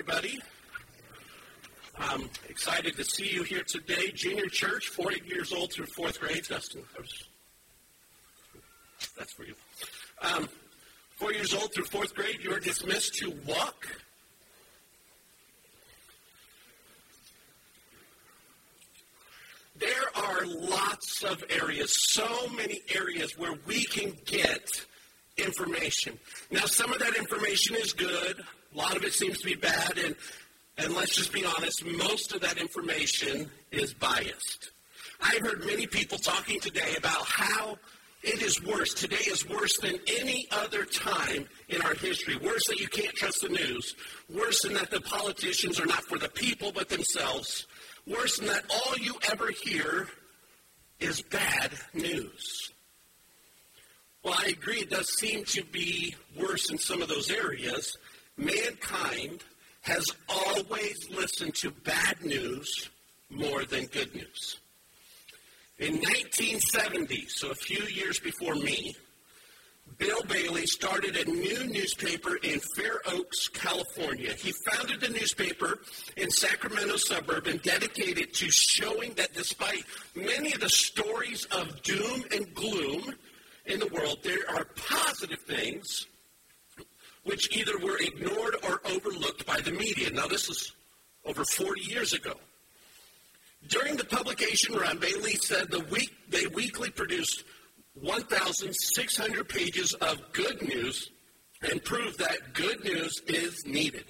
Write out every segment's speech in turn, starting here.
everybody. I'm excited to see you here today. Junior church, four years old through fourth grade. Dustin, that's for you. Um, four years old through fourth grade, you are dismissed to walk. There are lots of areas, so many areas where we can get information. Now, some of that information is good. A lot of it seems to be bad, and and let's just be honest, most of that information is biased. I've heard many people talking today about how it is worse. Today is worse than any other time in our history. Worse that you can't trust the news. Worse than that the politicians are not for the people but themselves. Worse than that all you ever hear is bad news. Well, I agree, it does seem to be worse in some of those areas. Mankind has always listened to bad news more than good news. In 1970, so a few years before me, Bill Bailey started a new newspaper in Fair Oaks, California. He founded the newspaper in Sacramento suburb and dedicated to showing that despite many of the stories of doom and gloom in the world, there are positive things which either were ignored or overlooked by the media. Now, this is over 40 years ago. During the publication run, Bailey said the week, they weekly produced 1,600 pages of good news and proved that good news is needed.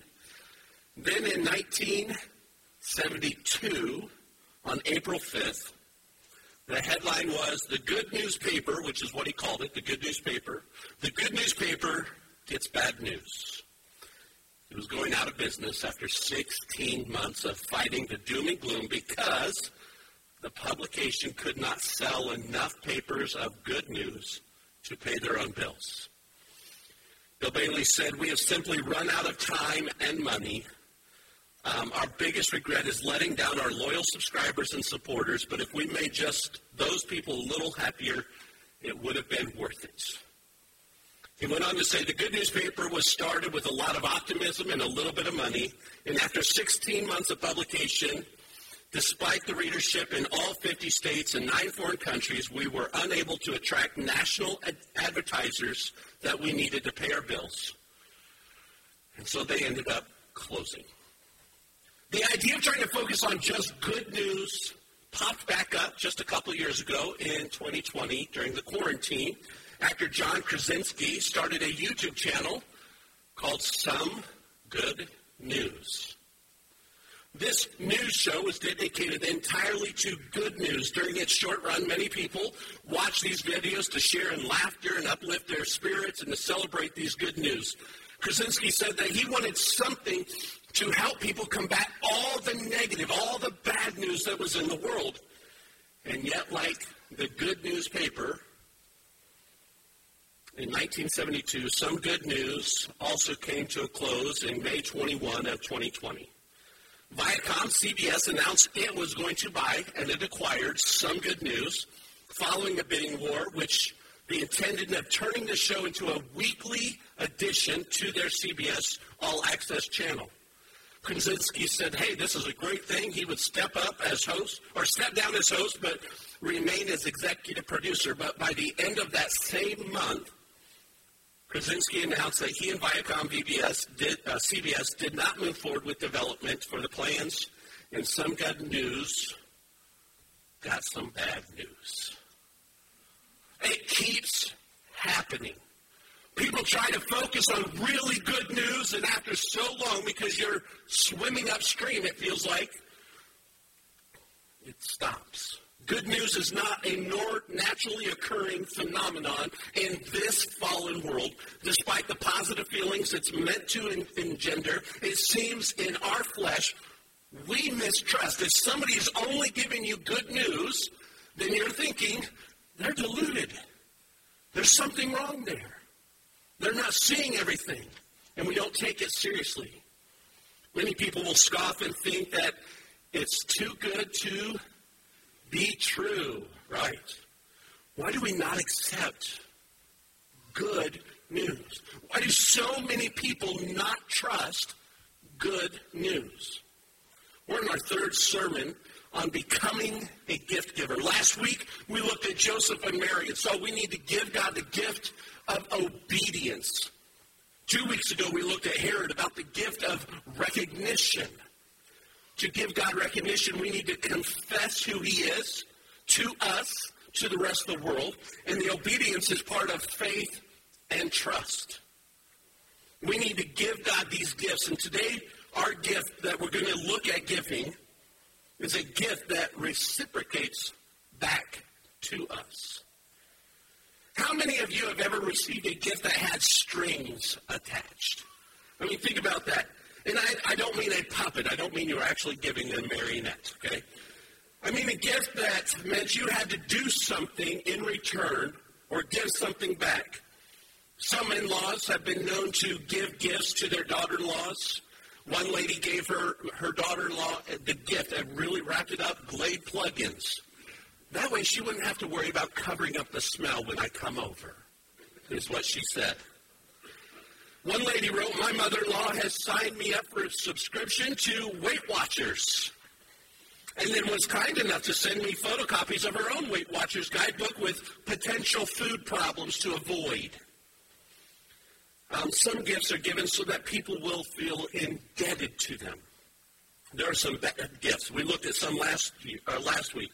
Then in 1972, on April 5th, the headline was The Good Newspaper, which is what he called it, the Good Newspaper. The Good Newspaper gets bad news. It was going out of business after 16 months of fighting the doom and gloom because the publication could not sell enough papers of good news to pay their own bills. Bill Bailey said, We have simply run out of time and money. Um, our biggest regret is letting down our loyal subscribers and supporters, but if we made just those people a little happier, it would have been worth it. He went on to say the good newspaper was started with a lot of optimism and a little bit of money. And after 16 months of publication, despite the readership in all 50 states and nine foreign countries, we were unable to attract national ad- advertisers that we needed to pay our bills. And so they ended up closing. The idea of trying to focus on just good news popped back up just a couple years ago in 2020 during the quarantine Actor John Krasinski started a YouTube channel called Some Good News. This news show was dedicated entirely to good news. During its short run, many people watch these videos to share in laughter and uplift their spirits and to celebrate these good news. Krasinski said that he wanted something to help people combat all the negative, all the bad news that was in the world. And yet, like the good newspaper, in 1972, some good news also came to a close in May 21 of 2020. Viacom CBS announced it was going to buy and it acquired some good news following a bidding war, which they intended of turning the show into a weekly addition to their CBS All Access channel. Krasinski said, hey, this is a great thing. He would step up as host, or step down as host, but remain as executive producer. But by the end of that same month, Krasinski announced that he and Viacom VBS did, uh, CBS did not move forward with development for the plans, and some good news got some bad news. It keeps happening. People try to focus on really good news, and after so long, because you're swimming upstream, it feels like it stops. Good news is not a naturally occurring phenomenon in this fallen world. Despite the positive feelings it's meant to engender, it seems in our flesh we mistrust. If somebody is only giving you good news, then you're thinking they're deluded. There's something wrong there. They're not seeing everything, and we don't take it seriously. Many people will scoff and think that it's too good to be true, right? Why do we not accept good news? Why do so many people not trust good news. We're in our third sermon on becoming a gift giver. Last week, we looked at Joseph and Mary, and so we need to give God the gift of obedience. Two weeks ago, we looked at Herod about the gift of recognition. To give God recognition, we need to confess who He is to us, to the rest of the world, and the obedience is part of faith and trust. We need to give God these gifts, and today, our gift that we're going to look at giving is a gift that reciprocates back to us. How many of you have ever received a gift that had strings attached? I mean, think about that. And I, I don't mean a puppet. I don't mean you're actually giving a marionette, okay? I mean a gift that meant you had to do something in return or give something back. Some in laws have been known to give gifts to their daughter in laws. One lady gave her, her daughter in law the gift and really wrapped it up Glade plugins. That way she wouldn't have to worry about covering up the smell when I come over, is what she said. One lady wrote, My mother in law has signed me up for a subscription to Weight Watchers. And then was kind enough to send me photocopies of her own Weight Watchers guidebook with potential food problems to avoid. Um, some gifts are given so that people will feel indebted to them. There are some bad gifts. We looked at some last year, uh, last week.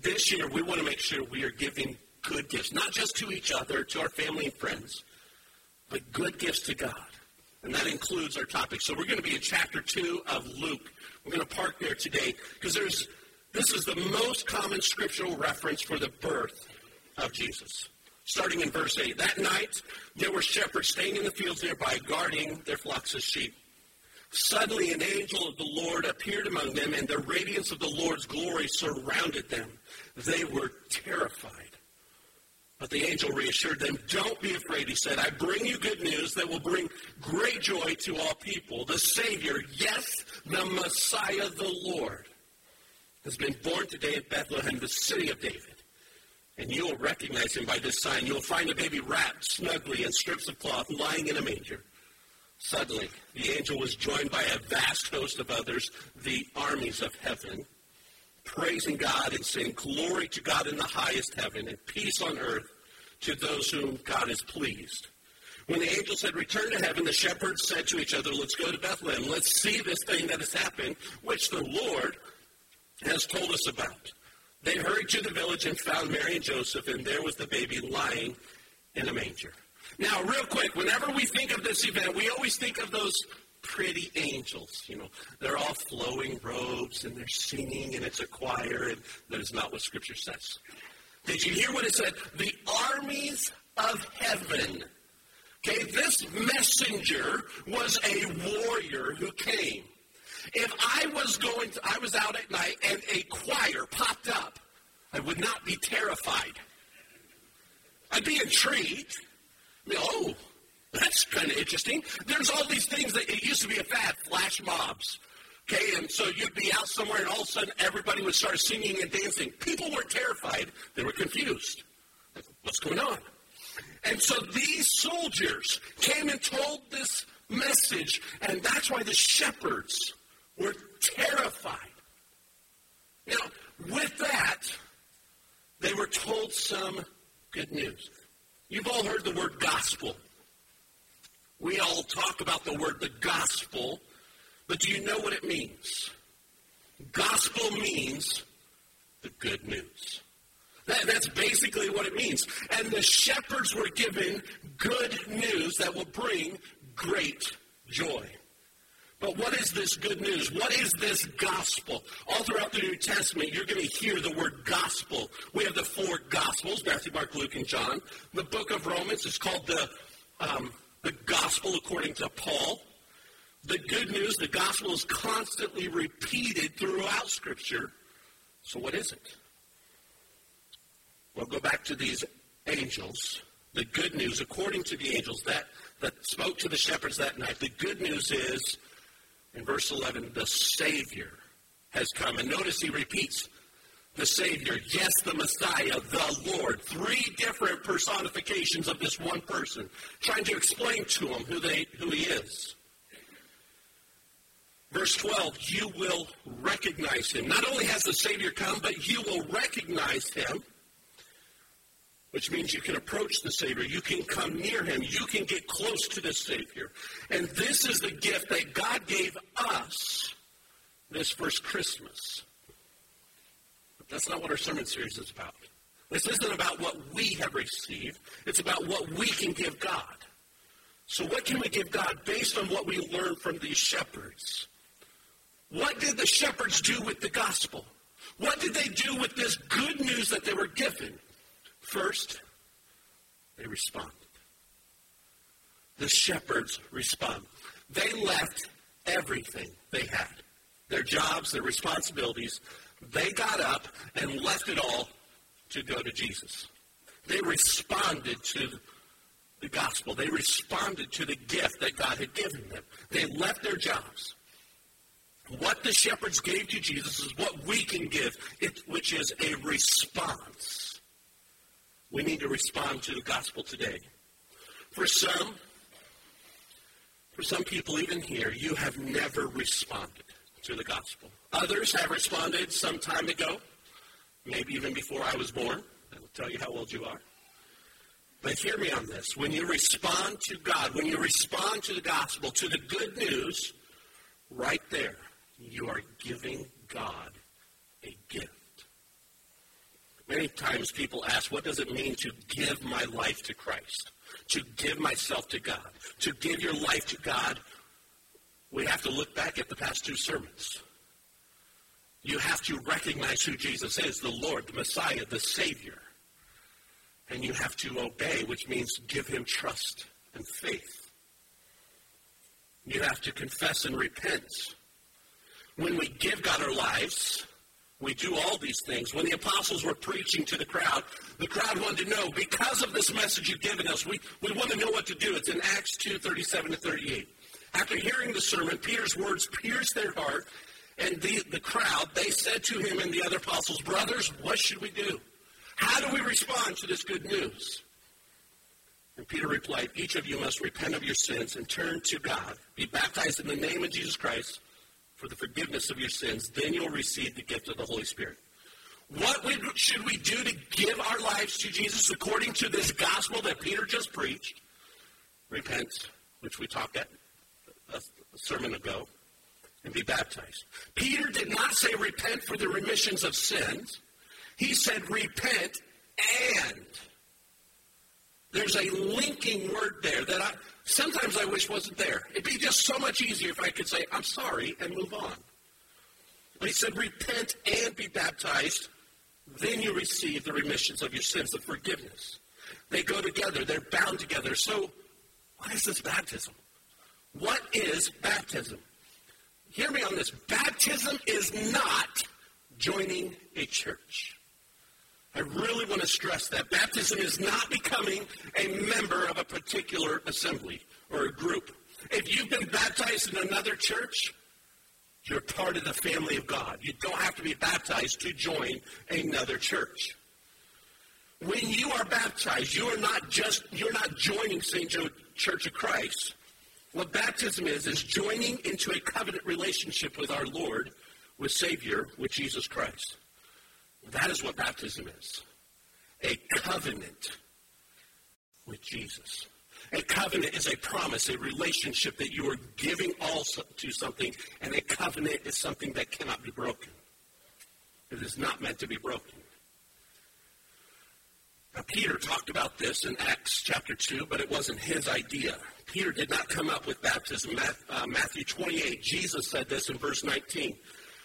This year, we want to make sure we are giving good gifts, not just to each other, to our family and friends, but good gifts to God. And that includes our topic. So we're going to be in chapter 2 of Luke. We're going to park there today because there's this is the most common scriptural reference for the birth of Jesus. Starting in verse 8. That night, there were shepherds staying in the fields nearby, guarding their flocks of sheep. Suddenly, an angel of the Lord appeared among them, and the radiance of the Lord's glory surrounded them. They were terrified. But the angel reassured them, Don't be afraid, he said. I bring you good news that will bring great joy to all people. The Savior, yes, the Messiah, the Lord, has been born today in Bethlehem, the city of David. And you'll recognize him by this sign. You'll find a baby wrapped snugly in strips of cloth, lying in a manger. Suddenly, the angel was joined by a vast host of others, the armies of heaven, praising God and saying, Glory to God in the highest heaven, and peace on earth to those whom God is pleased. When the angels had returned to heaven, the shepherds said to each other, Let's go to Bethlehem. Let's see this thing that has happened, which the Lord has told us about. They hurried to the village and found Mary and Joseph, and there was the baby lying in a manger. Now, real quick, whenever we think of this event, we always think of those pretty angels. You know, they're all flowing robes and they're singing and it's a choir, and that is not what Scripture says. Did you hear what it said? The armies of heaven. Okay, this messenger was a warrior who came. If I was going to, I was out at night and a choir popped up, I would not be terrified. I'd be intrigued. I mean, oh, that's kind of interesting. There's all these things that it used to be a fad, flash mobs. Okay, and so you'd be out somewhere and all of a sudden everybody would start singing and dancing. People were terrified. They were confused. What's going on? And so these soldiers came and told this message, and that's why the shepherds were terrified. Now, with that, they were told some good news. You've all heard the word gospel. We all talk about the word the gospel, but do you know what it means? Gospel means the good news. That, that's basically what it means. And the shepherds were given good news that will bring great joy. But what is this good news? What is this gospel? All throughout the New Testament, you're going to hear the word gospel. We have the four gospels Matthew, Mark, Luke, and John. The book of Romans is called the, um, the gospel according to Paul. The good news, the gospel is constantly repeated throughout Scripture. So, what is it? We'll go back to these angels. The good news, according to the angels that, that spoke to the shepherds that night, the good news is in verse 11, the Savior has come. And notice he repeats the Savior, yes, the Messiah, the Lord. Three different personifications of this one person, trying to explain to him who, they, who he is. Verse 12, you will recognize him. Not only has the Savior come, but you will recognize him, which means you can approach the Savior. You can come near him. You can get close to the Savior. And this is the gift that God gave us this first Christmas. That's not what our sermon series is about. This isn't about what we have received. It's about what we can give God. So what can we give God based on what we learned from these shepherds? What did the shepherds do with the gospel? What did they do with this good news that they were given? First, they responded. The shepherds respond. They left everything they had their jobs, their responsibilities. They got up and left it all to go to Jesus. They responded to the gospel. They responded to the gift that God had given them. They left their jobs. What the shepherds gave to Jesus is what we can give, which is a response. We need to respond to the gospel today. For some, for some people even here, you have never responded to the gospel. Others have responded some time ago, maybe even before I was born. That will tell you how old you are. But hear me on this. When you respond to God, when you respond to the gospel, to the good news, right there, you are giving God a gift. Many times people ask, what does it mean to give my life to Christ? To give myself to God? To give your life to God? We have to look back at the past two sermons. You have to recognize who Jesus is, the Lord, the Messiah, the Savior. And you have to obey, which means give him trust and faith. You have to confess and repent when we give God our lives, we do all these things. When the apostles were preaching to the crowd, the crowd wanted to know, because of this message you've given us, we, we want to know what to do. It's in Acts 2, 37 to 38. After hearing the sermon, Peter's words pierced their heart, and the, the crowd, they said to him and the other apostles, Brothers, what should we do? How do we respond to this good news? And Peter replied, Each of you must repent of your sins and turn to God. Be baptized in the name of Jesus Christ for the forgiveness of your sins, then you'll receive the gift of the Holy Spirit. What should we do to give our lives to Jesus according to this gospel that Peter just preached? Repent, which we talked at a sermon ago, and be baptized. Peter did not say repent for the remissions of sins. He said repent and. There's a linking word there that I, Sometimes I wish wasn't there. It'd be just so much easier if I could say, I'm sorry, and move on. But he said, repent and be baptized, then you receive the remissions of your sins, the forgiveness. They go together, they're bound together. So, what is this baptism? What is baptism? Hear me on this. Baptism is not joining a church. I really want to stress that. Baptism is not becoming a member of a particular assembly or a group. If you've been baptized in another church, you're part of the family of God. You don't have to be baptized to join another church. When you are baptized, you are not just you're not joining St. Joe Church of Christ. What baptism is is joining into a covenant relationship with our Lord, with Savior, with Jesus Christ. That is what baptism is a covenant with Jesus. A covenant is a promise, a relationship that you are giving all to something, and a covenant is something that cannot be broken. It is not meant to be broken. Now, Peter talked about this in Acts chapter 2, but it wasn't his idea. Peter did not come up with baptism. Uh, Matthew 28, Jesus said this in verse 19.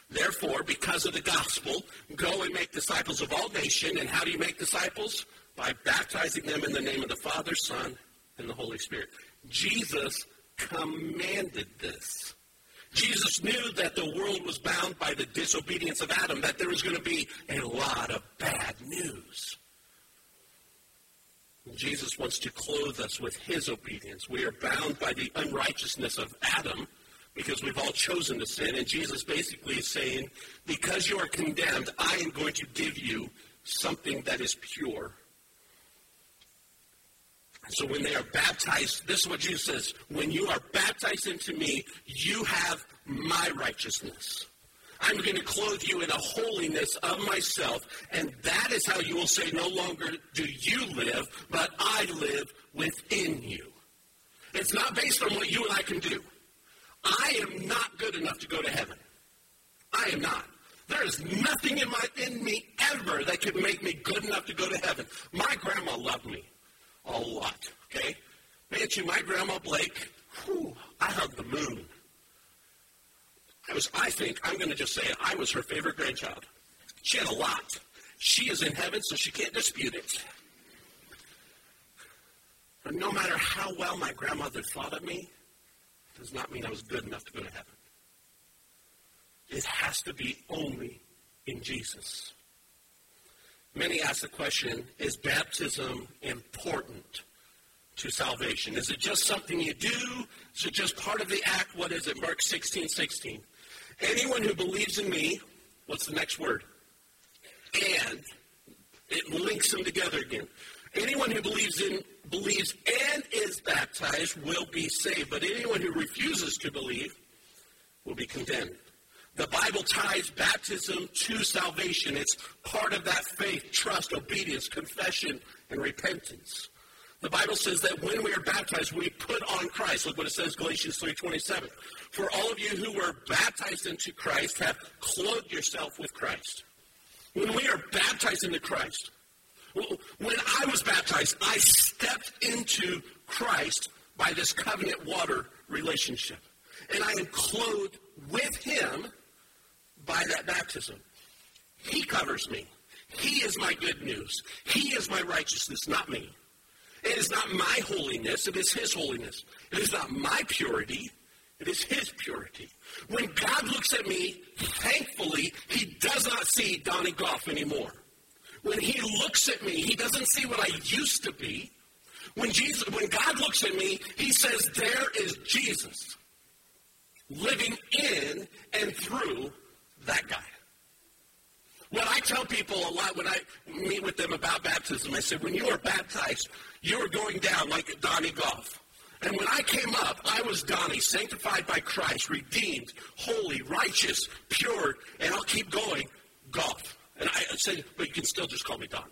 Therefore, because of the gospel, go and make disciples of all nations. And how do you make disciples? By baptizing them in the name of the Father, Son, and the Holy Spirit. Jesus commanded this. Jesus knew that the world was bound by the disobedience of Adam, that there was going to be a lot of bad news. Jesus wants to clothe us with his obedience. We are bound by the unrighteousness of Adam, because we've all chosen to sin. And Jesus basically is saying, because you are condemned, I am going to give you something that is pure. So when they are baptized, this is what Jesus says when you are baptized into me, you have my righteousness. I'm going to clothe you in a holiness of myself, and that is how you will say, No longer do you live, but I live within you. It's not based on what you and I can do. I am not good enough to go to heaven. I am not. There is nothing in my in me ever that could make me good enough to go to heaven. My grandma loved me a lot. Okay, man, you, my grandma Blake. Whew, I hugged the moon. I was. I think I'm going to just say it. I was her favorite grandchild. She had a lot. She is in heaven, so she can't dispute it. But no matter how well my grandmother thought of me, does not mean I was good enough to go to heaven. It has to be only in Jesus. Many ask the question is baptism important to salvation? Is it just something you do? Is it just part of the act? What is it? Mark 16 16. Anyone who believes in me, what's the next word? And. It links them together again. Anyone who believes in believes and is baptized will be saved, but anyone who refuses to believe will be condemned. The Bible ties baptism to salvation. It's part of that faith, trust, obedience, confession, and repentance. The Bible says that when we are baptized, we put on Christ. Look what it says, Galatians 3.27. For all of you who were baptized into Christ have clothed yourself with Christ. When we are baptized into Christ, when I was baptized, I stepped into Christ by this covenant water relationship. And I am clothed with him by that baptism. He covers me. He is my good news. He is my righteousness, not me. It is not my holiness, it is His holiness. It is not my purity, it is His purity. When God looks at me, thankfully, He does not see Donnie Goff anymore. When He looks at me, He doesn't see what I used to be. When Jesus, when God looks at me, He says, "There is Jesus living in and through that guy. Tell people a lot when I meet with them about baptism, I said, when you are baptized, you are going down like Donnie Goff. And when I came up, I was Donnie, sanctified by Christ, redeemed, holy, righteous, pure, and I'll keep going, Goff. And I said, but you can still just call me Donnie.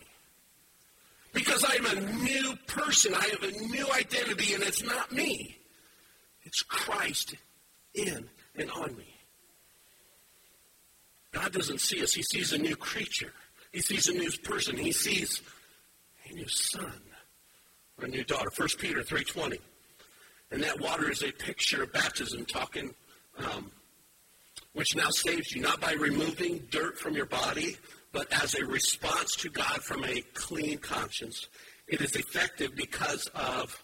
Because I am a new person. I have a new identity, and it's not me. It's Christ in and on me. God doesn't see us. He sees a new creature. He sees a new person. He sees a new son or a new daughter. 1 Peter 3.20. And that water is a picture of baptism talking, um, which now saves you, not by removing dirt from your body, but as a response to God from a clean conscience. It is effective because of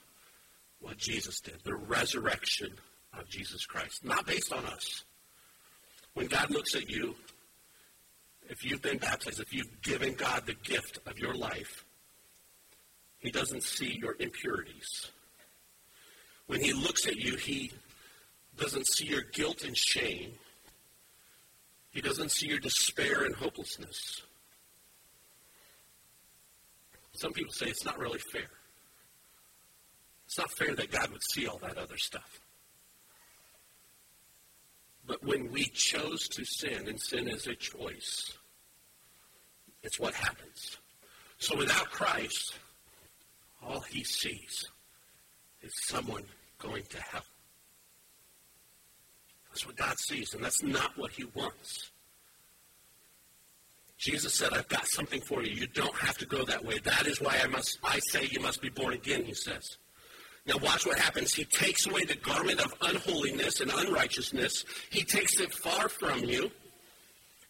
what Jesus did, the resurrection of Jesus Christ, not based on us. When God looks at you, if you've been baptized, if you've given God the gift of your life, He doesn't see your impurities. When He looks at you, He doesn't see your guilt and shame. He doesn't see your despair and hopelessness. Some people say it's not really fair. It's not fair that God would see all that other stuff. But when we chose to sin, and sin is a choice, it's what happens. So without Christ, all he sees is someone going to hell. That's what God sees, and that's not what he wants. Jesus said, I've got something for you. You don't have to go that way. That is why I must I say you must be born again, he says. Now watch what happens. He takes away the garment of unholiness and unrighteousness. He takes it far from you.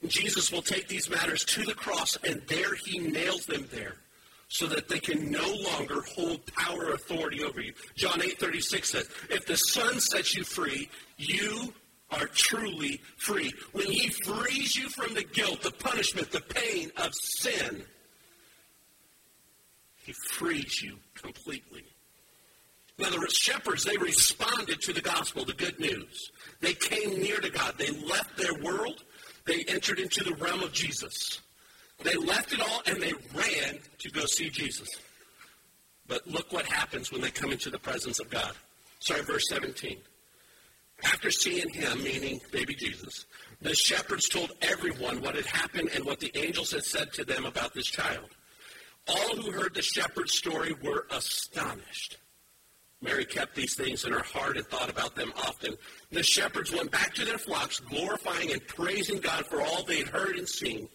Jesus will take these matters to the cross, and there he nails them there so that they can no longer hold power or authority over you. John 8 36 says, If the Son sets you free, you are truly free. When he frees you from the guilt, the punishment, the pain of sin, he frees you completely. Now, the shepherds, they responded to the gospel, the good news. They came near to God. They left their world they entered into the realm of Jesus. They left it all and they ran to go see Jesus. But look what happens when they come into the presence of God. Sorry, verse 17. After seeing him, meaning baby Jesus, the shepherds told everyone what had happened and what the angels had said to them about this child. All who heard the shepherd's story were astonished. Mary kept these things in her heart and thought about them often. The shepherds went back to their flocks, glorifying and praising God for all they'd heard and seen.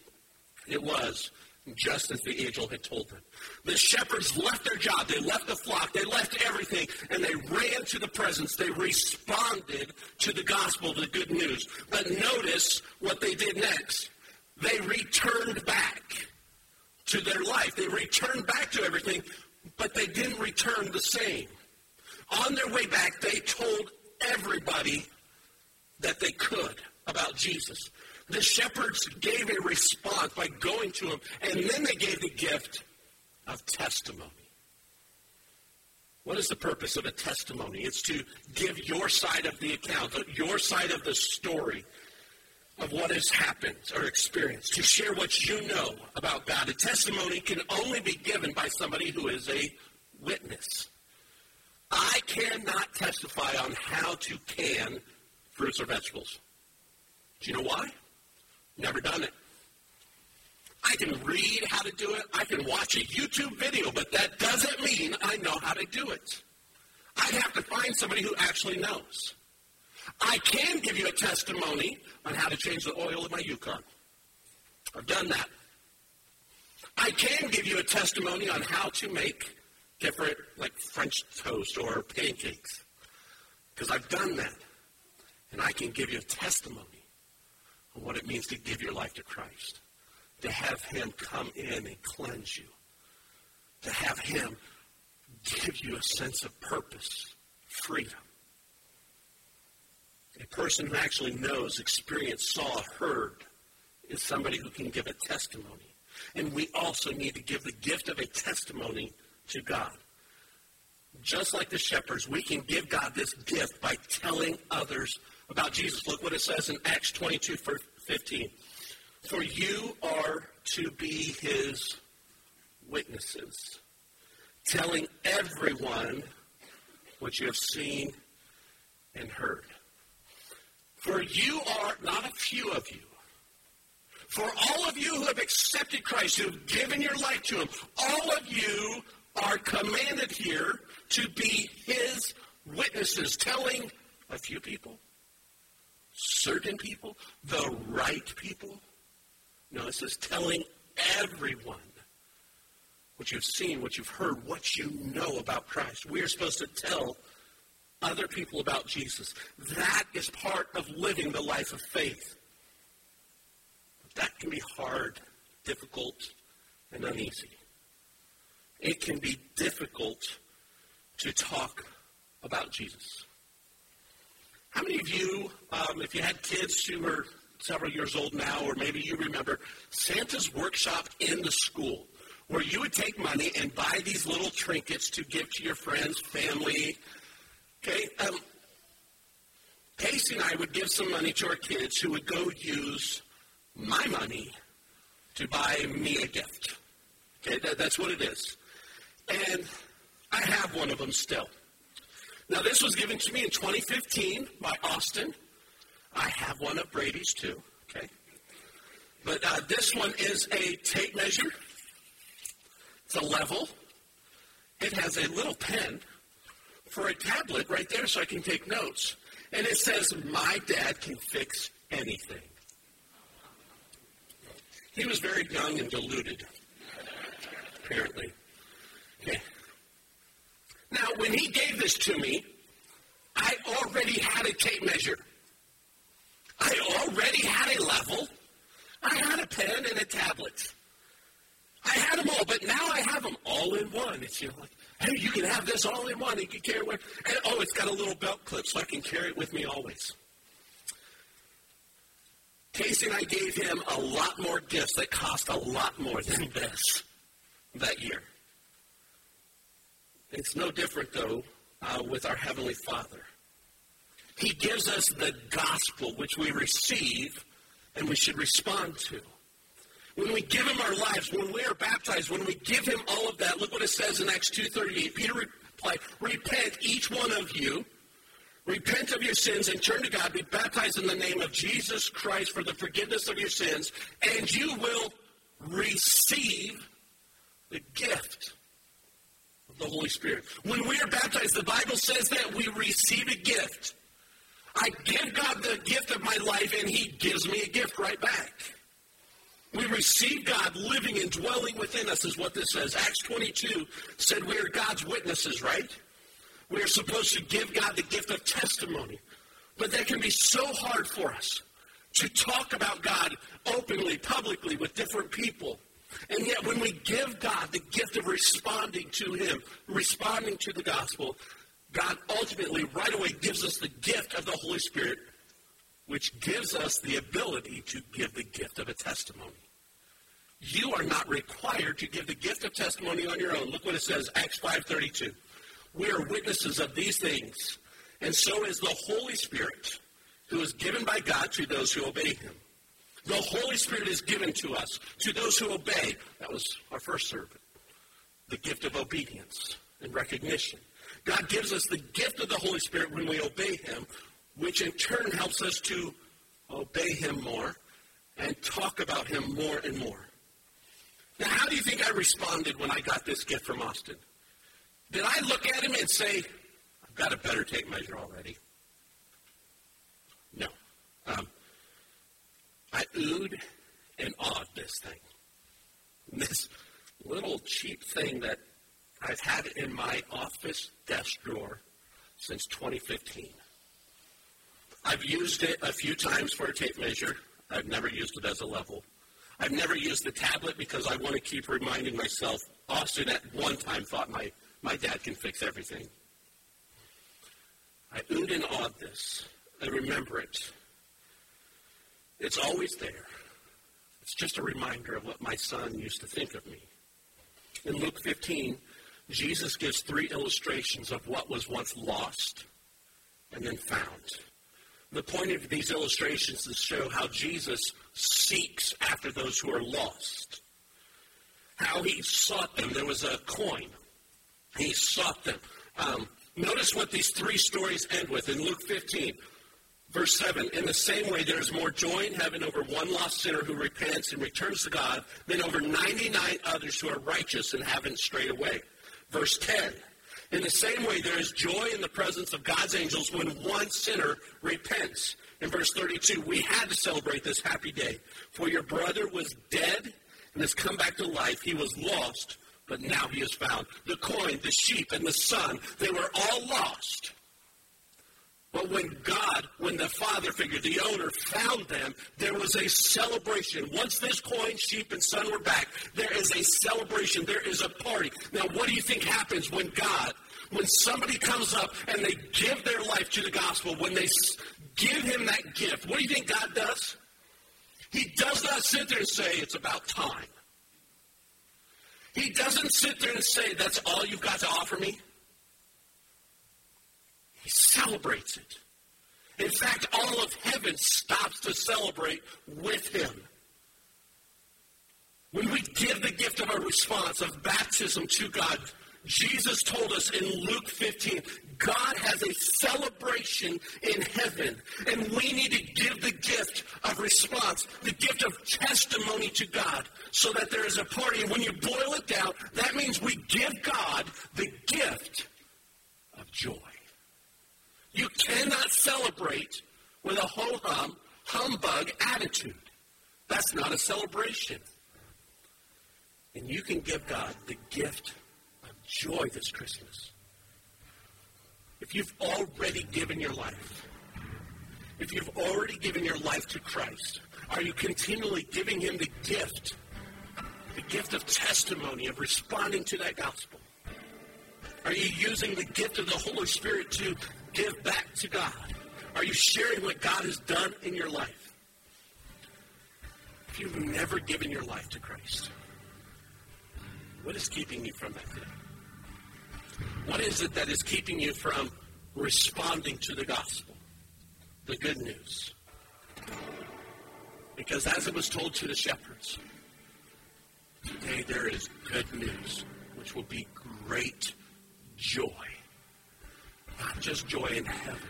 It was just as the angel had told them. The shepherds left their job, they left the flock, they left everything, and they ran to the presence. They responded to the gospel, the good news. But notice what they did next. They returned back to their life. They returned back to everything, but they didn't return the same. On their way back, they told everybody that they could about Jesus. The shepherds gave a response by going to him, and then they gave the gift of testimony. What is the purpose of a testimony? It's to give your side of the account, your side of the story of what has happened or experienced, to share what you know about God. A testimony can only be given by somebody who is a witness. I cannot testify on how to can fruits or vegetables. Do you know why? Never done it. I can read how to do it. I can watch a YouTube video, but that doesn't mean I know how to do it. I'd have to find somebody who actually knows. I can give you a testimony on how to change the oil in my Yukon. I've done that. I can give you a testimony on how to make different, like French toast or pancakes, because I've done that. And I can give you a testimony of what it means to give your life to Christ, to have Him come in and cleanse you, to have Him give you a sense of purpose, freedom. A person who actually knows, experienced, saw, heard is somebody who can give a testimony. And we also need to give the gift of a testimony to God. Just like the shepherds, we can give God this gift by telling others about Jesus. Look what it says in Acts 22, 15. For you are to be his witnesses, telling everyone what you have seen and heard. For you are not a few of you. For all of you who have accepted Christ, who have given your life to him, all of you are commanded here to be his witnesses, telling a few people, certain people, the right people. No, it says telling everyone what you've seen, what you've heard, what you know about Christ. We are supposed to tell other people about Jesus. That is part of living the life of faith. That can be hard, difficult, and uneasy. It can be difficult to talk about Jesus. How many of you, um, if you had kids who were several years old now, or maybe you remember Santa's workshop in the school, where you would take money and buy these little trinkets to give to your friends, family. Okay, um, Casey and I would give some money to our kids who would go use my money to buy me a gift. Okay, that, that's what it is. And I have one of them still. Now, this was given to me in 2015 by Austin. I have one of Brady's too, okay? But uh, this one is a tape measure. It's a level. It has a little pen for a tablet right there so I can take notes. And it says, My dad can fix anything. He was very young and deluded, apparently. Okay. Now, when he gave this to me, I already had a tape measure. I already had a level. I had a pen and a tablet. I had them all, but now I have them all in one. It's you know like, hey, you can have this all in one. You can carry it. And oh, it's got a little belt clip, so I can carry it with me always. Casey and I gave him a lot more gifts that cost a lot more than this that year. It's no different, though, uh, with our Heavenly Father. He gives us the gospel which we receive and we should respond to. When we give him our lives, when we are baptized, when we give him all of that, look what it says in Acts 2.38. Peter replied, repent, each one of you, repent of your sins and turn to God, be baptized in the name of Jesus Christ for the forgiveness of your sins, and you will receive the gift the Holy Spirit. When we are baptized, the Bible says that we receive a gift. I give God the gift of my life, and he gives me a gift right back. We receive God living and dwelling within us, is what this says. Acts 22 said we are God's witnesses, right? We are supposed to give God the gift of testimony. But that can be so hard for us to talk about God openly, publicly, with different people. And yet, when we give God the gift of responding to Him, responding to the gospel, God ultimately, right away, gives us the gift of the Holy Spirit, which gives us the ability to give the gift of a testimony. You are not required to give the gift of testimony on your own. Look what it says, Acts 5.32. We are witnesses of these things, and so is the Holy Spirit, who is given by God to those who obey him. The Holy Spirit is given to us, to those who obey. That was our first servant. The gift of obedience and recognition. God gives us the gift of the Holy Spirit when we obey him, which in turn helps us to obey him more and talk about him more and more. Now, how do you think I responded when I got this gift from Austin? Did I look at him and say, I've got a better tape measure already? No. Um, I oohed and awed this thing. This little cheap thing that I've had in my office desk drawer since 2015. I've used it a few times for a tape measure. I've never used it as a level. I've never used the tablet because I want to keep reminding myself. Austin at one time thought my, my dad can fix everything. I oohed and awed this. I remember it. It's always there. It's just a reminder of what my son used to think of me. In Luke 15, Jesus gives three illustrations of what was once lost and then found. The point of these illustrations is to show how Jesus seeks after those who are lost. How he sought them. There was a coin. He sought them. Um, notice what these three stories end with in Luke 15. Verse 7 In the same way, there is more joy in heaven over one lost sinner who repents and returns to God than over 99 others who are righteous and haven't strayed away. Verse 10 in the same way, there is joy in the presence of God's angels when one sinner repents. In verse 32, we had to celebrate this happy day. For your brother was dead and has come back to life. He was lost, but now he is found. The coin, the sheep, and the son, they were all lost. But when God, when the father figure, the owner, found them, there was a celebration. Once this coin, sheep, and son were back, there is a celebration. There is a party. Now, what do you think happens when God when somebody comes up and they give their life to the gospel, when they give him that gift, what do you think God does? He does not sit there and say, it's about time. He doesn't sit there and say, that's all you've got to offer me. Celebrates it. In fact, all of heaven stops to celebrate with him. When we give the gift of our response of baptism to God, Jesus told us in Luke 15, God has a celebration in heaven, and we need to give the gift of response, the gift of testimony to God, so that there is a party. And when you boil it down, that means we give God the gift of joy. You cannot celebrate with a ho hum, humbug attitude. That's not a celebration. And you can give God the gift of joy this Christmas. If you've already given your life, if you've already given your life to Christ, are you continually giving him the gift, the gift of testimony, of responding to that gospel? Are you using the gift of the Holy Spirit to give back to God? Are you sharing what God has done in your life? If you've never given your life to Christ, what is keeping you from that today? What is it that is keeping you from responding to the gospel, the good news? Because as it was told to the shepherds, Today there is good news, which will be great joy. Not just joy in heaven,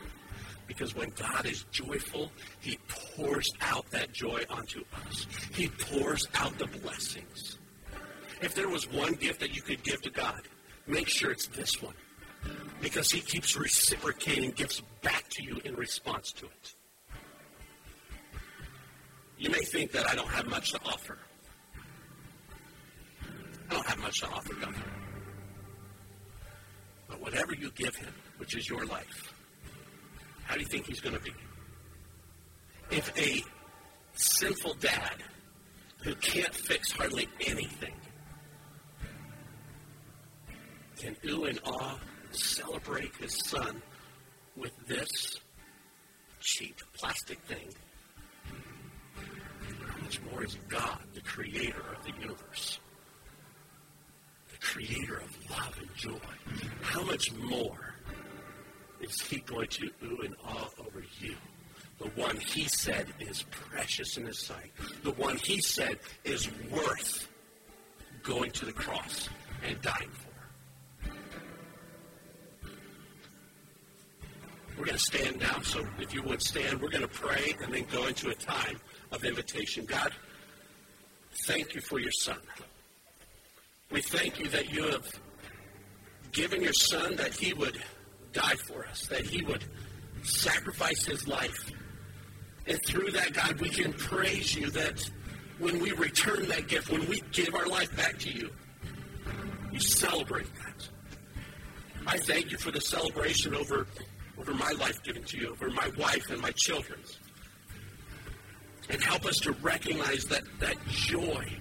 because when God is joyful, He pours out that joy onto us. He pours out the blessings. If there was one gift that you could give to God, make sure it's this one. Because He keeps reciprocating gifts back to you in response to it. You may think that I don't have much to offer. I don't have much to offer God. Whatever you give Him, which is your life, how do you think he's going to be? If a sinful dad who can't fix hardly anything can ooh and ah celebrate his son with this cheap plastic thing, how much more is God, the creator of the universe, creator of love and joy? How much more is he going to ooh and ah over you? The one he said is precious in his sight. The one he said is worth going to the cross and dying for. We're going to stand now, so if you would stand, we're going to pray and then go into a time of invitation. God, thank you for your son. We thank you that you have given your son that he would die for us, that he would sacrifice his life. And through that, God, we can praise you that when we return that gift, when we give our life back to you, you celebrate that. I thank you for the celebration over, over my life given to you, over my wife and my children's. And help us to recognize that, that joy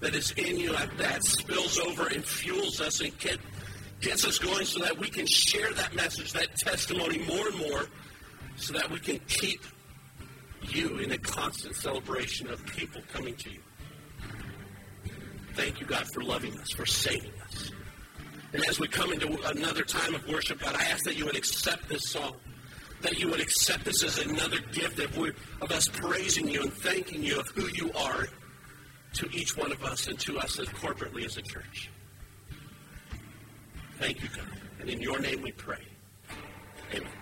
that is in you, that, spills over and fuels us and can, gets us going so that we can share that message, that testimony more and more, so that we can keep you in a constant celebration of people coming to you. Thank you, God, for loving us, for saving us. And as we come into another time of worship, God, I ask that you would accept this song, that you would accept this as another gift of, of us praising you and thanking you of who you are to each one of us and to us as corporately as a church. Thank you, God. And in your name we pray. Amen.